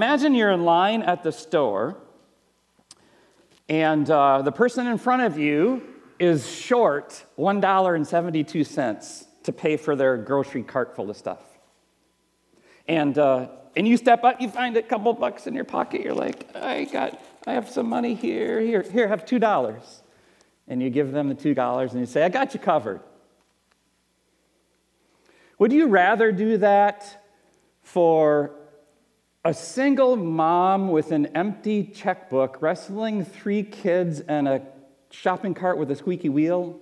imagine you're in line at the store, and uh, the person in front of you is short $1.72 to pay for their grocery cart full of stuff. And, uh, and you step up, you find a couple bucks in your pocket. You're like, I got, I have some money here. Here, here, have two dollars. And you give them the two dollars, and you say, I got you covered. Would you rather do that for a single mom with an empty checkbook wrestling three kids and a shopping cart with a squeaky wheel?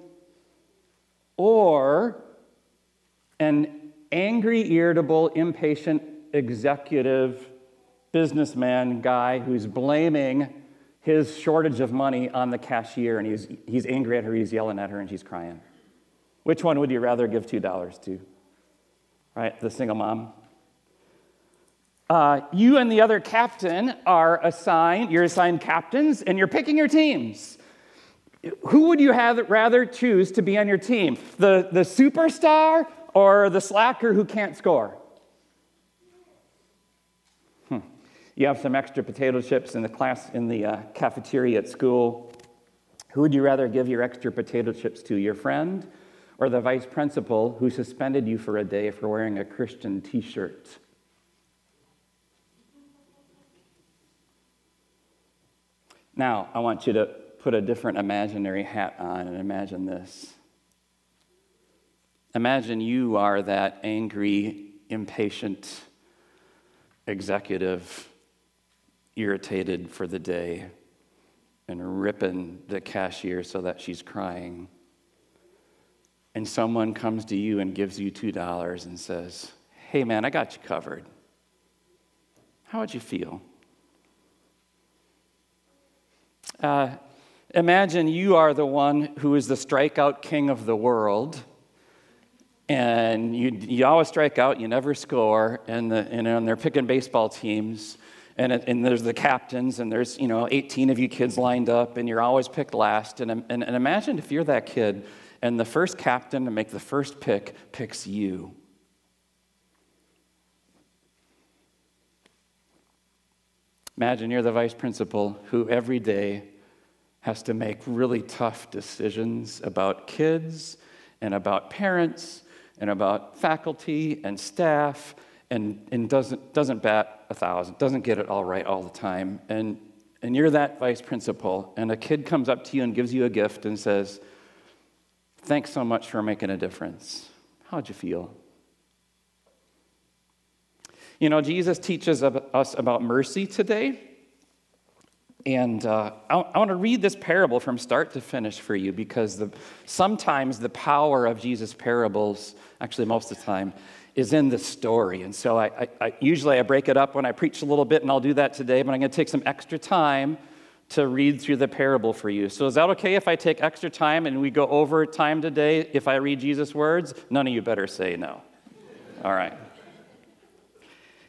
Or an angry, irritable, impatient executive businessman guy who's blaming his shortage of money on the cashier and he's, he's angry at her, he's yelling at her, and she's crying. Which one would you rather give $2 to? Right, the single mom? Uh, you and the other captain are assigned, you're assigned captains, and you're picking your teams. Who would you have rather choose to be on your team? The, the superstar or the slacker who can't score? Hmm. You have some extra potato chips in the class in the uh, cafeteria at school. Who would you rather give your extra potato chips to, your friend or the vice principal who suspended you for a day for wearing a Christian t shirt? Now, I want you to put a different imaginary hat on and imagine this. Imagine you are that angry, impatient executive, irritated for the day, and ripping the cashier so that she's crying. And someone comes to you and gives you $2 and says, Hey, man, I got you covered. How would you feel? Uh, imagine you are the one who is the strikeout king of the world, and you, you always strike out, you never score, and, the, and, they're picking baseball teams, and, and there's the captains, and there's you know 18 of you kids lined up, and you're always picked last. And, and, and imagine if you're that kid, and the first captain to make the first pick picks you. Imagine you're the vice principal who every day has to make really tough decisions about kids and about parents and about faculty and staff and, and doesn't, doesn't bat a thousand, doesn't get it all right all the time. And, and you're that vice principal, and a kid comes up to you and gives you a gift and says, Thanks so much for making a difference. How'd you feel? You know, Jesus teaches us about mercy today. And uh, I, I want to read this parable from start to finish for you because the, sometimes the power of Jesus' parables, actually, most of the time, is in the story. And so I, I, I, usually I break it up when I preach a little bit, and I'll do that today, but I'm going to take some extra time to read through the parable for you. So is that okay if I take extra time and we go over time today if I read Jesus' words? None of you better say no. All right.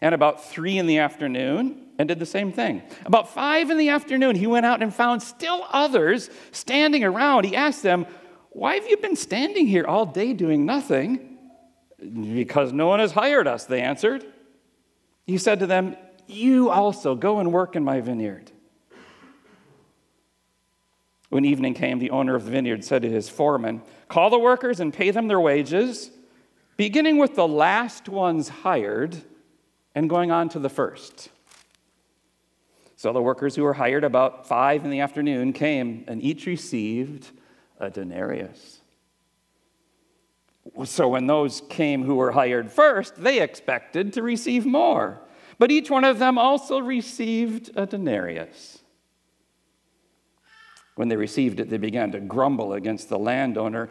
and about three in the afternoon and did the same thing. About five in the afternoon, he went out and found still others standing around. He asked them, Why have you been standing here all day doing nothing? Because no one has hired us, they answered. He said to them, You also go and work in my vineyard. When evening came, the owner of the vineyard said to his foreman, Call the workers and pay them their wages, beginning with the last ones hired and going on to the first. So the workers who were hired about five in the afternoon came, and each received a denarius. So when those came who were hired first, they expected to receive more. But each one of them also received a denarius. When they received it, they began to grumble against the landowner.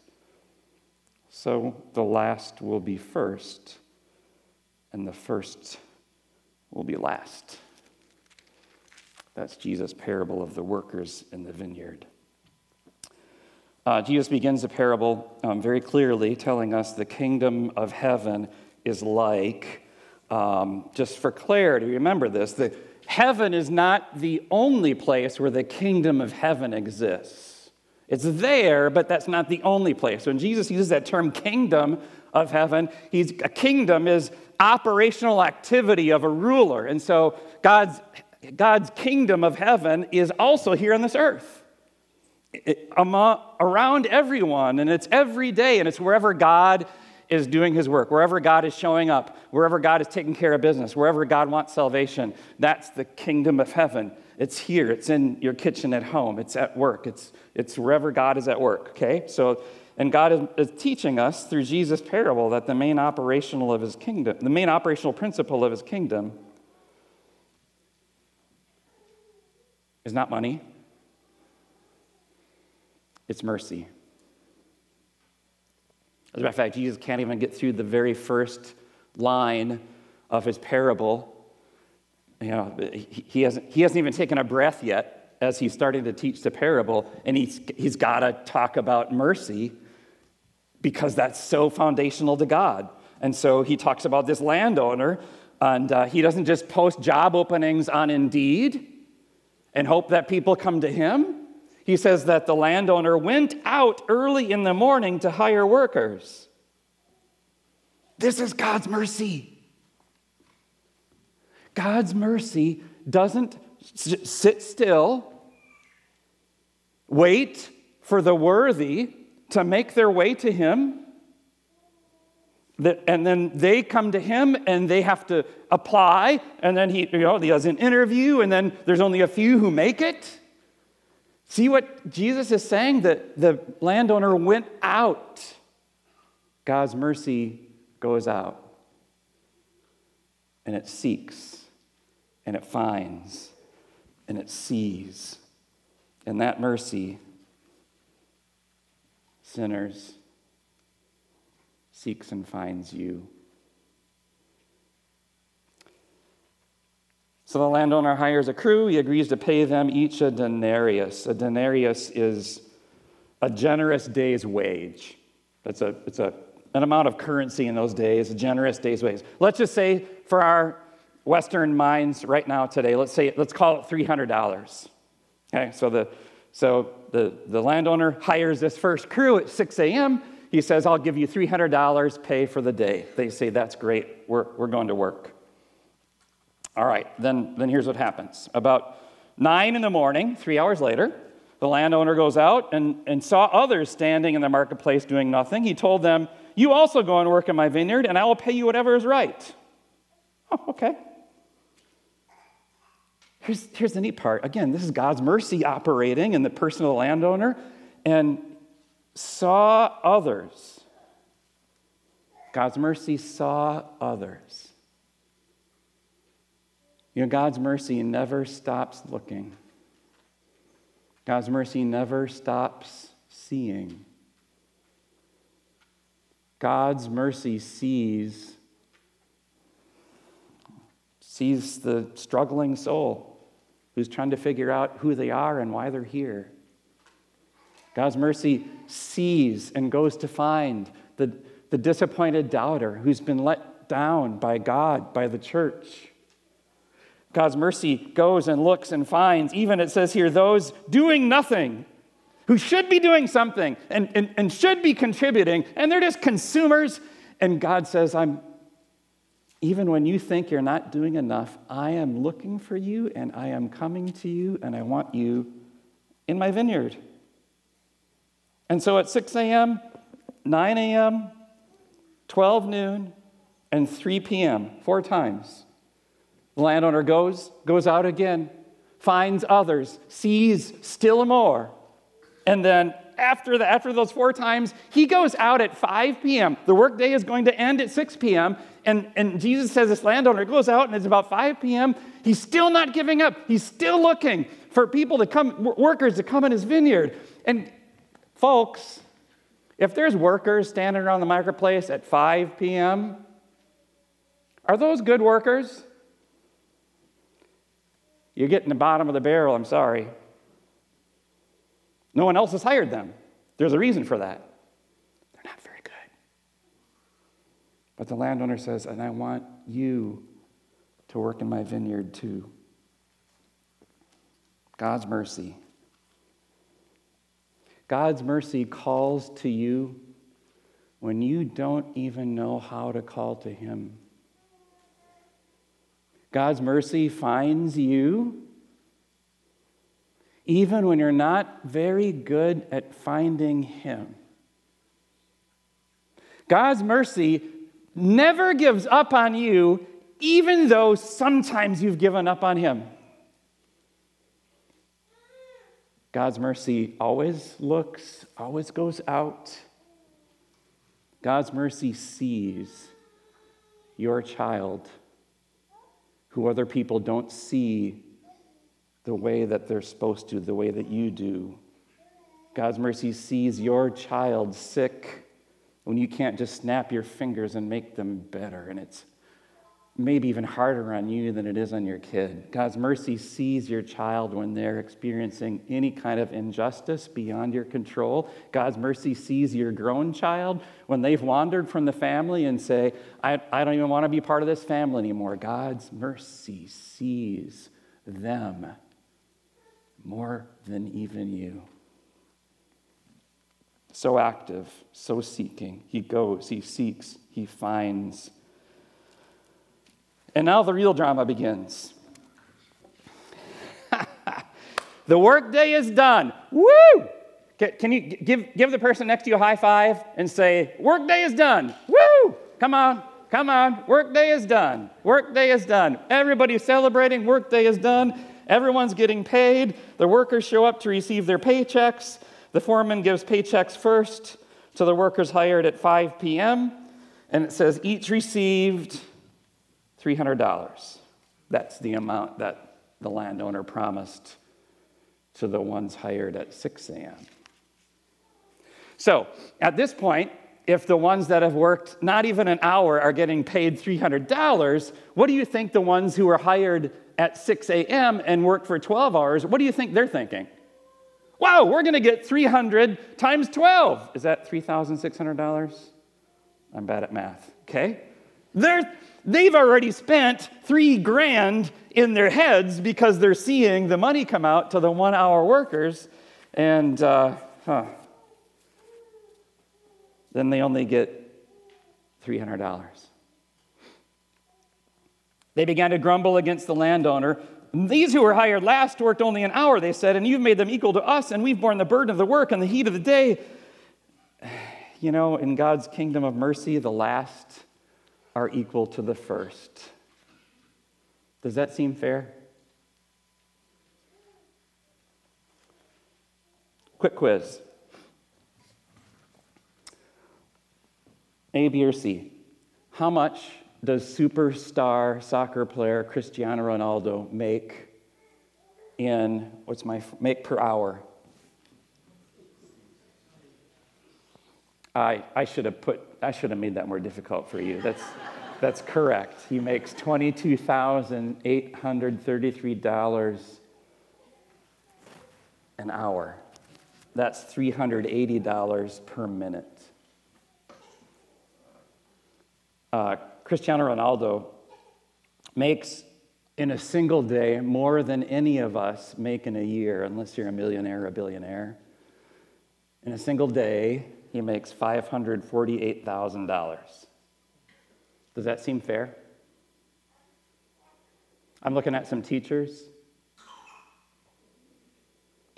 So the last will be first, and the first will be last. That's Jesus' parable of the workers in the vineyard. Uh, Jesus begins the parable um, very clearly, telling us the kingdom of heaven is like, um, just for clarity, remember this, the heaven is not the only place where the kingdom of heaven exists. It's there, but that's not the only place. When Jesus uses that term kingdom of heaven, he's, a kingdom is operational activity of a ruler. And so God's, God's kingdom of heaven is also here on this earth around everyone, and it's every day, and it's wherever God is doing his work, wherever God is showing up, wherever God is taking care of business, wherever God wants salvation. That's the kingdom of heaven. It's here, it's in your kitchen at home, it's at work, it's, it's wherever God is at work, okay? So, and God is, is teaching us through Jesus' parable that the main operational of his kingdom, the main operational principle of his kingdom is not money, it's mercy. As a matter of fact, Jesus can't even get through the very first line of his parable. You know, he hasn't, he hasn't even taken a breath yet as he's starting to teach the parable, and he's, he's got to talk about mercy because that's so foundational to God. And so he talks about this landowner, and uh, he doesn't just post job openings on Indeed and hope that people come to him. He says that the landowner went out early in the morning to hire workers. This is God's mercy. God's mercy doesn't sit still, wait for the worthy to make their way to Him. And then they come to him and they have to apply. And then he, you know, he does an interview, and then there's only a few who make it. See what Jesus is saying? That the landowner went out. God's mercy goes out. And it seeks, and it finds, and it sees. And that mercy, sinners, seeks and finds you. So the landowner hires a crew. He agrees to pay them each a denarius. A denarius is a generous day's wage. That's a, it's a, an amount of currency in those days, a generous day's wage. Let's just say for our Western minds right now today, let's say, let's call it $300. Okay, so the, so the, the landowner hires this first crew at 6 a.m. He says, I'll give you $300 pay for the day. They say, that's great, we're, we're going to work. All right, then, then here's what happens. About nine in the morning, three hours later, the landowner goes out and, and saw others standing in the marketplace doing nothing. He told them, You also go and work in my vineyard, and I will pay you whatever is right. Oh, okay. Here's, here's the neat part. Again, this is God's mercy operating in the person of the landowner, and saw others. God's mercy saw others. You know, God's mercy never stops looking, God's mercy never stops seeing. God's mercy sees sees the struggling soul who's trying to figure out who they are and why they're here. God's mercy sees and goes to find the, the disappointed doubter who's been let down by God, by the church. God's mercy goes and looks and finds, even it says here, those doing nothing who should be doing something and, and, and should be contributing, and they're just consumers. And God says, I'm, even when you think you're not doing enough, I am looking for you and I am coming to you and I want you in my vineyard. And so at 6 a.m., 9 a.m., 12 noon, and 3 p.m., four times. The landowner goes, goes out again, finds others, sees still more. And then after, the, after those four times, he goes out at 5 p.m. The workday is going to end at 6 p.m. And, and Jesus says this landowner goes out and it's about 5 p.m. He's still not giving up. He's still looking for people to come, workers to come in his vineyard. And folks, if there's workers standing around the marketplace at 5 p.m., are those good workers? You're getting the bottom of the barrel, I'm sorry. No one else has hired them. There's a reason for that. They're not very good. But the landowner says, and I want you to work in my vineyard too. God's mercy. God's mercy calls to you when you don't even know how to call to Him. God's mercy finds you even when you're not very good at finding Him. God's mercy never gives up on you, even though sometimes you've given up on Him. God's mercy always looks, always goes out. God's mercy sees your child who other people don't see the way that they're supposed to, the way that you do. God's mercy sees your child sick when you can't just snap your fingers and make them better. And it's maybe even harder on you than it is on your kid. God's mercy sees your child when they're experiencing any kind of injustice beyond your control. God's mercy sees your grown child when they've wandered from the family and say, I, I don't even want to be part of this family anymore. God's mercy sees them more than even you. So active, so seeking. He goes, he seeks, he finds and now the real drama begins. the workday is done. Woo! Can you give, give the person next to you a high five and say, Workday is done? Woo! Come on, come on. Workday is done. Workday is done. Everybody's celebrating. Workday is done. Everyone's getting paid. The workers show up to receive their paychecks. The foreman gives paychecks first to the workers hired at 5 p.m. And it says, each received $300. That's the amount that the landowner promised to the ones hired at 6 a.m. So at this point, if the ones that have worked not even an hour are getting paid $300, what do you think the ones who were hired at 6 a.m. and worked for 12 hours, what do you think they're thinking? Wow, we're going to get 300 times 12. Is that $3,600? I'm bad at math, okay? They're, they've already spent three grand in their heads because they're seeing the money come out to the one hour workers, and uh, huh, then they only get $300. They began to grumble against the landowner. These who were hired last worked only an hour, they said, and you've made them equal to us, and we've borne the burden of the work and the heat of the day. You know, in God's kingdom of mercy, the last are equal to the first. Does that seem fair? Quick quiz A, B, or C. How much does superstar soccer player Cristiano Ronaldo make in what's my make per hour? I, I should have put I should have made that more difficult for you. That's that's correct. He makes twenty-two thousand eight hundred thirty-three dollars an hour. That's three hundred eighty dollars per minute. Uh, Cristiano Ronaldo makes in a single day more than any of us make in a year, unless you're a millionaire or a billionaire. In a single day, he makes $548,000. Does that seem fair? I'm looking at some teachers.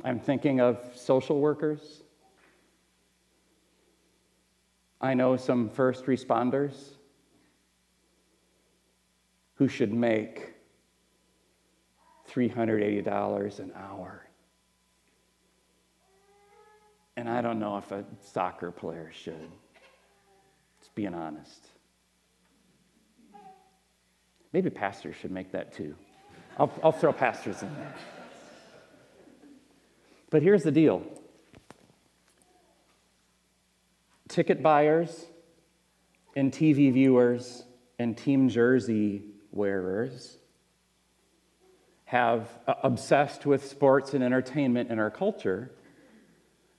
I'm thinking of social workers. I know some first responders. who should make $380 an hour. And I don't know if a soccer player should. Just being honest. Maybe pastors should make that too. I'll, I'll throw pastors in there. But here's the deal ticket buyers and TV viewers and team jersey wearers have uh, obsessed with sports and entertainment in our culture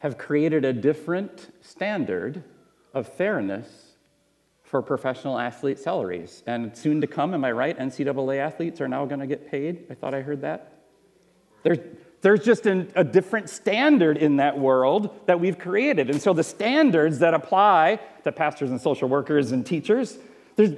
have created a different standard of fairness for professional athlete salaries. And soon to come, am I right? NCAA athletes are now going to get paid. I thought I heard that. There's, there's just an, a different standard in that world that we've created. And so the standards that apply to pastors and social workers and teachers, there's,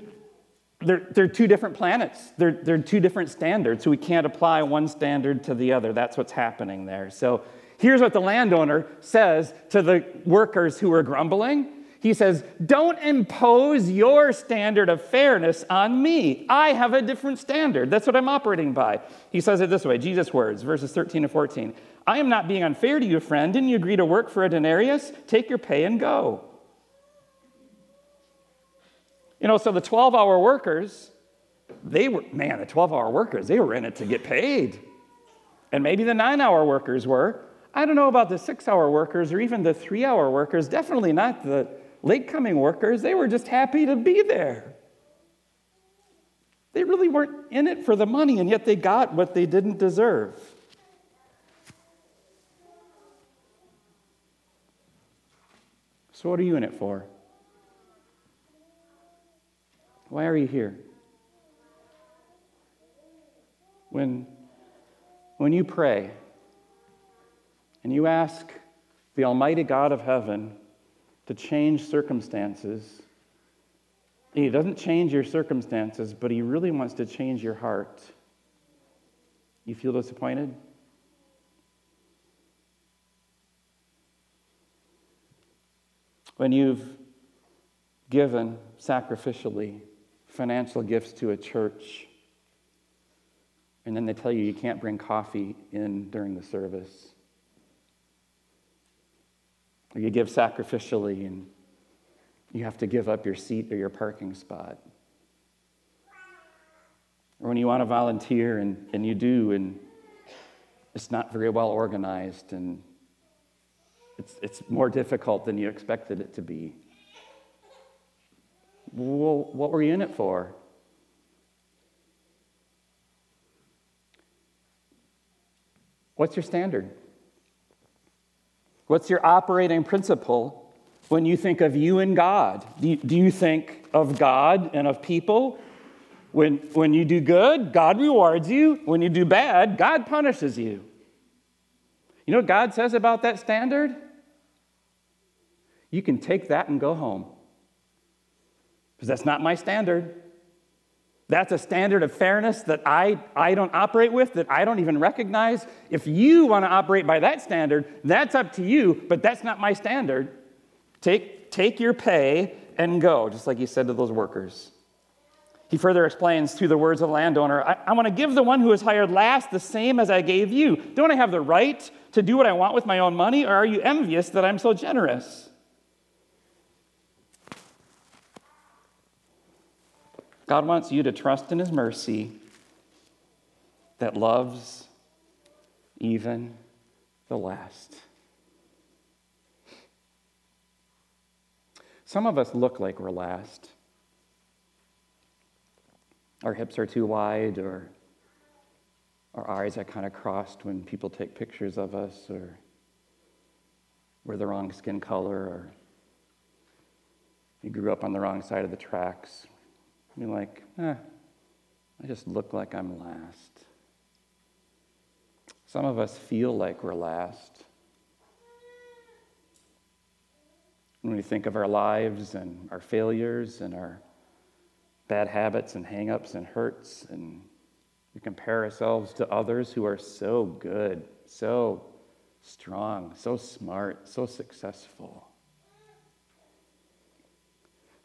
they're, they're two different planets. They're, they're two different standards. So we can't apply one standard to the other. That's what's happening there. So here's what the landowner says to the workers who are grumbling he says, Don't impose your standard of fairness on me. I have a different standard. That's what I'm operating by. He says it this way Jesus' words, verses 13 to 14. I am not being unfair to you, friend. Didn't you agree to work for a denarius? Take your pay and go. You know, so the 12 hour workers, they were, man, the 12 hour workers, they were in it to get paid. And maybe the nine hour workers were. I don't know about the six hour workers or even the three hour workers, definitely not the late coming workers, they were just happy to be there. They really weren't in it for the money, and yet they got what they didn't deserve. So, what are you in it for? Why are you here? When, when you pray and you ask the Almighty God of heaven to change circumstances. He doesn't change your circumstances, but He really wants to change your heart. You feel disappointed? When you've given sacrificially financial gifts to a church, and then they tell you you can't bring coffee in during the service. Or you give sacrificially and you have to give up your seat or your parking spot. Or when you want to volunteer and, and you do, and it's not very well organized and it's, it's more difficult than you expected it to be. Well, what were you in it for? What's your standard? What's your operating principle when you think of you and God? Do you, do you think of God and of people? When, when you do good, God rewards you. When you do bad, God punishes you. You know what God says about that standard? You can take that and go home. Because that's not my standard. That's a standard of fairness that I, I don't operate with, that I don't even recognize. If you want to operate by that standard, that's up to you, but that's not my standard. Take, take your pay and go, just like he said to those workers. He further explains through the words of the landowner I, I want to give the one who is hired last the same as I gave you. Don't I have the right to do what I want with my own money, or are you envious that I'm so generous? God wants you to trust in His mercy that loves even the last. Some of us look like we're last. Our hips are too wide, or our eyes are kind of crossed when people take pictures of us, or we're the wrong skin color, or you grew up on the wrong side of the tracks. You're like, eh, I just look like I'm last. Some of us feel like we're last. When we think of our lives and our failures and our bad habits and hangups and hurts, and we compare ourselves to others who are so good, so strong, so smart, so successful.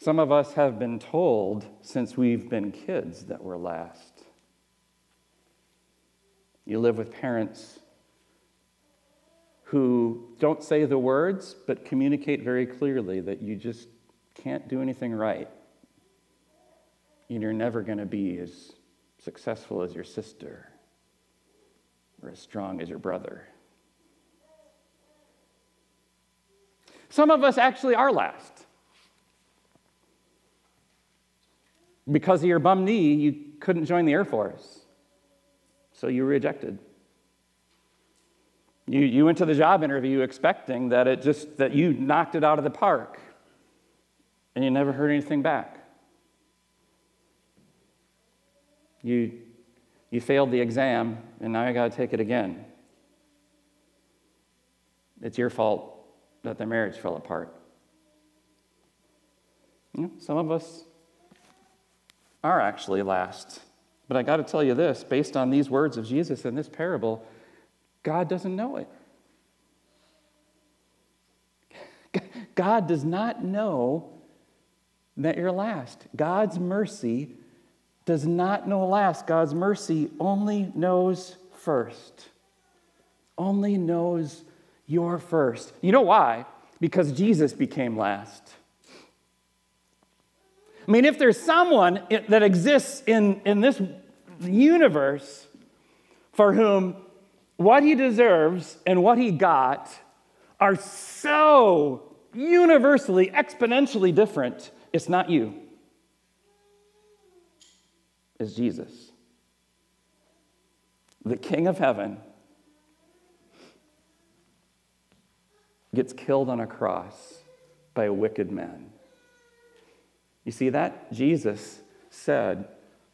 Some of us have been told since we've been kids that we're last. You live with parents who don't say the words, but communicate very clearly that you just can't do anything right. And you're never going to be as successful as your sister or as strong as your brother. Some of us actually are last. Because of your bum knee, you couldn't join the Air Force. So you were rejected. You, you went to the job interview expecting that it just that you knocked it out of the park. And you never heard anything back. You, you failed the exam, and now you got to take it again. It's your fault that the marriage fell apart. You know, some of us are actually last. But I got to tell you this based on these words of Jesus in this parable, God doesn't know it. God does not know that you're last. God's mercy does not know last. God's mercy only knows first. Only knows you're first. You know why? Because Jesus became last. I mean, if there's someone that exists in, in this universe for whom what he deserves and what he got are so universally, exponentially different, it's not you, it's Jesus. The King of Heaven gets killed on a cross by a wicked man. You see that? Jesus said,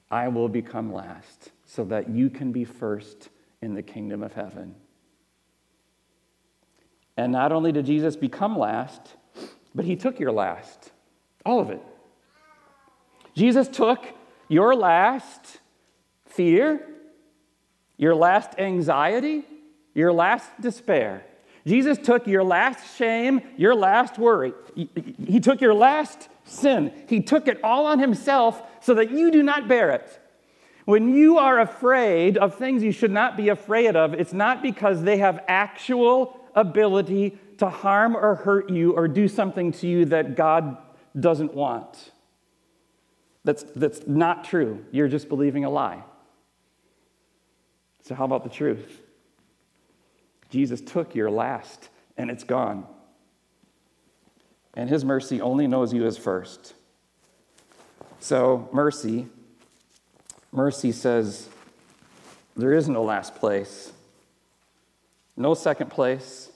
I will become last so that you can be first in the kingdom of heaven. And not only did Jesus become last, but he took your last, all of it. Jesus took your last fear, your last anxiety, your last despair. Jesus took your last shame, your last worry. He took your last sin. He took it all on himself so that you do not bear it. When you are afraid of things you should not be afraid of, it's not because they have actual ability to harm or hurt you or do something to you that God doesn't want. That's, that's not true. You're just believing a lie. So, how about the truth? Jesus took your last and it's gone. And his mercy only knows you as first. So, mercy, mercy says there is no last place, no second place,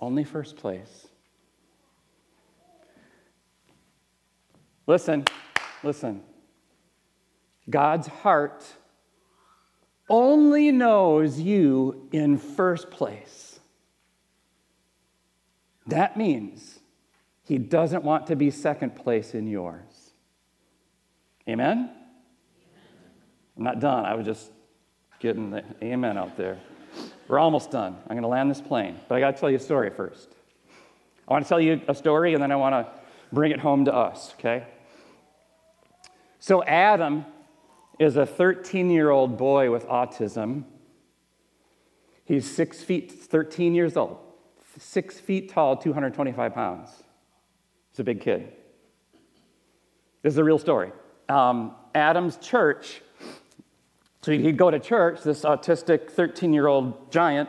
only first place. Listen, listen. God's heart only knows you in first place. That means he doesn't want to be second place in yours. Amen? I'm not done. I was just getting the amen out there. We're almost done. I'm going to land this plane, but I got to tell you a story first. I want to tell you a story and then I want to bring it home to us, okay? So, Adam is a 13 year old boy with autism. He's six feet, 13 years old, six feet tall, 225 pounds. He's a big kid. This is a real story. Um, Adam's church, so he'd go to church, this autistic 13 year old giant,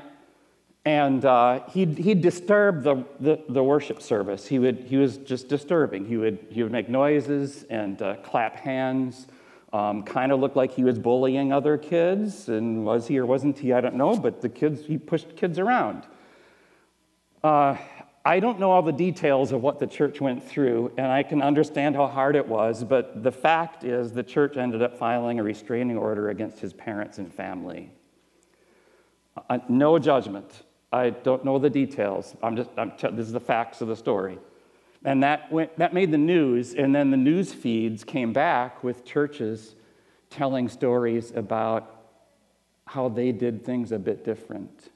and uh, he'd, he'd disturb the, the, the, worship service. He, would, he was just disturbing. He would, he would make noises and uh, clap hands um, kind of looked like he was bullying other kids, and was he or wasn't he? I don't know, but the kids, he pushed kids around. Uh, I don't know all the details of what the church went through, and I can understand how hard it was, but the fact is the church ended up filing a restraining order against his parents and family. Uh, no judgment. I don't know the details. I'm just, I'm t- this is the facts of the story. And that, went, that made the news, and then the news feeds came back with churches telling stories about how they did things a bit different.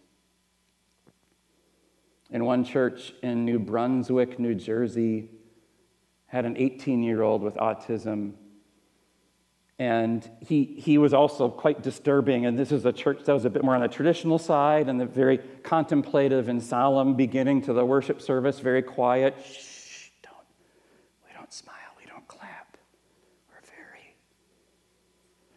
In one church in New Brunswick, New Jersey, had an 18 year old with autism. And he, he was also quite disturbing. And this is a church that was a bit more on the traditional side and the very contemplative and solemn beginning to the worship service, very quiet. Shh, don't, we don't smile, we don't clap. We're very.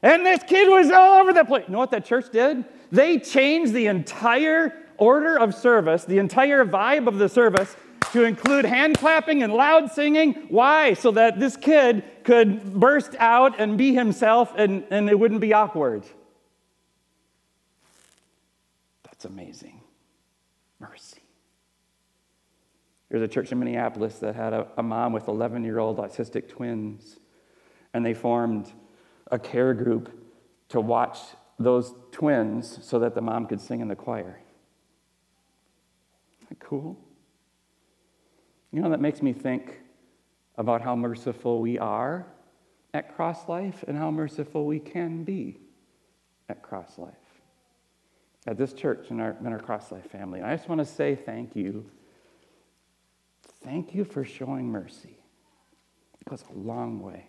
And this kid was all over the place. You know what that church did? They changed the entire order of service, the entire vibe of the service to include hand clapping and loud singing. Why? So that this kid could burst out and be himself and, and it wouldn't be awkward. That's amazing. Mercy. There's a church in Minneapolis that had a, a mom with 11 year old autistic twins, and they formed a care group to watch those twins so that the mom could sing in the choir. Cool? You know, that makes me think about how merciful we are at CrossLife and how merciful we can be at CrossLife, at this church and our, our CrossLife family. I just want to say thank you. Thank you for showing mercy. It goes a long way.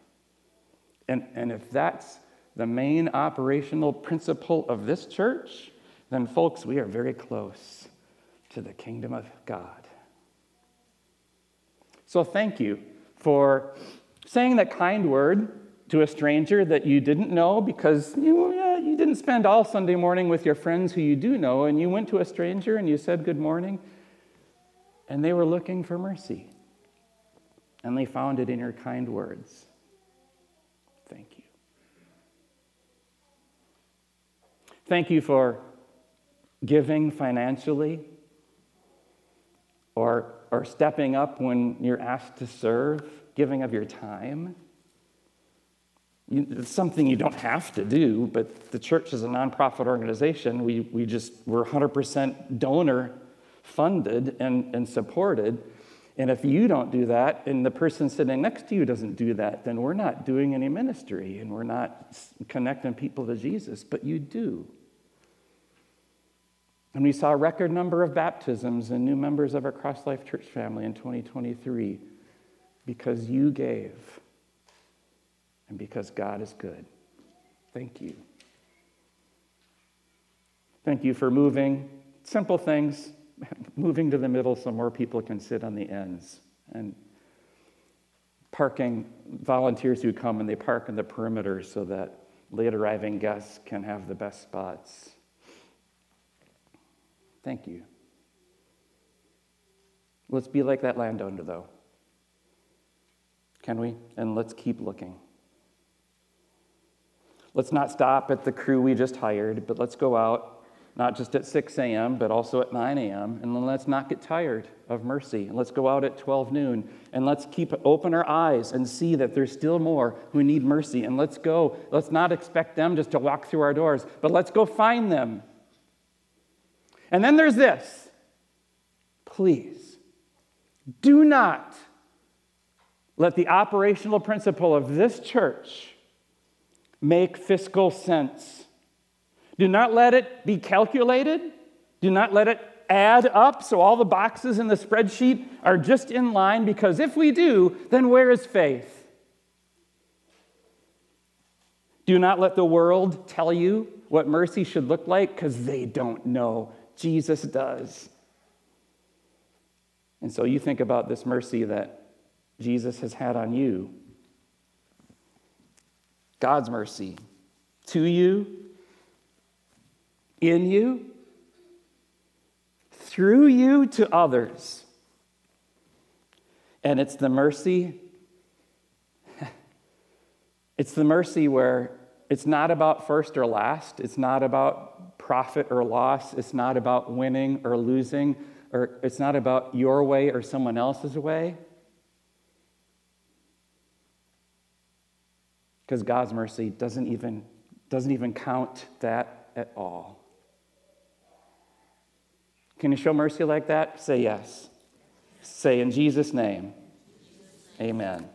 And, and if that's the main operational principle of this church, then, folks, we are very close to the kingdom of God. So thank you for saying that kind word to a stranger that you didn't know because you, yeah, you didn't spend all Sunday morning with your friends who you do know, and you went to a stranger and you said good morning, and they were looking for mercy. And they found it in your kind words. Thank you. Thank you for giving financially or or stepping up when you're asked to serve, giving of your time. You, it's something you don't have to do, but the church is a nonprofit organization. We, we just, we're 100% donor funded and, and supported. And if you don't do that, and the person sitting next to you doesn't do that, then we're not doing any ministry and we're not connecting people to Jesus, but you do. And we saw a record number of baptisms and new members of our CrossLife Church family in 2023 because you gave and because God is good. Thank you. Thank you for moving simple things, moving to the middle so more people can sit on the ends, and parking volunteers who come and they park in the perimeter so that late arriving guests can have the best spots. Thank you. Let's be like that landowner, though. Can we? And let's keep looking. Let's not stop at the crew we just hired, but let's go out, not just at 6 a.m., but also at 9 a.m., and let's not get tired of mercy. And let's go out at 12 noon, and let's keep open our eyes and see that there's still more who need mercy. And let's go. Let's not expect them just to walk through our doors, but let's go find them and then there's this please do not let the operational principle of this church make fiscal sense. Do not let it be calculated. Do not let it add up so all the boxes in the spreadsheet are just in line, because if we do, then where is faith? Do not let the world tell you what mercy should look like because they don't know. Jesus does. And so you think about this mercy that Jesus has had on you God's mercy to you, in you, through you to others. And it's the mercy, it's the mercy where it's not about first or last, it's not about profit or loss. It's not about winning or losing, or it's not about your way or someone else's way. Because God's mercy doesn't even, doesn't even count that at all. Can you show mercy like that? Say yes. Say in Jesus' name, amen.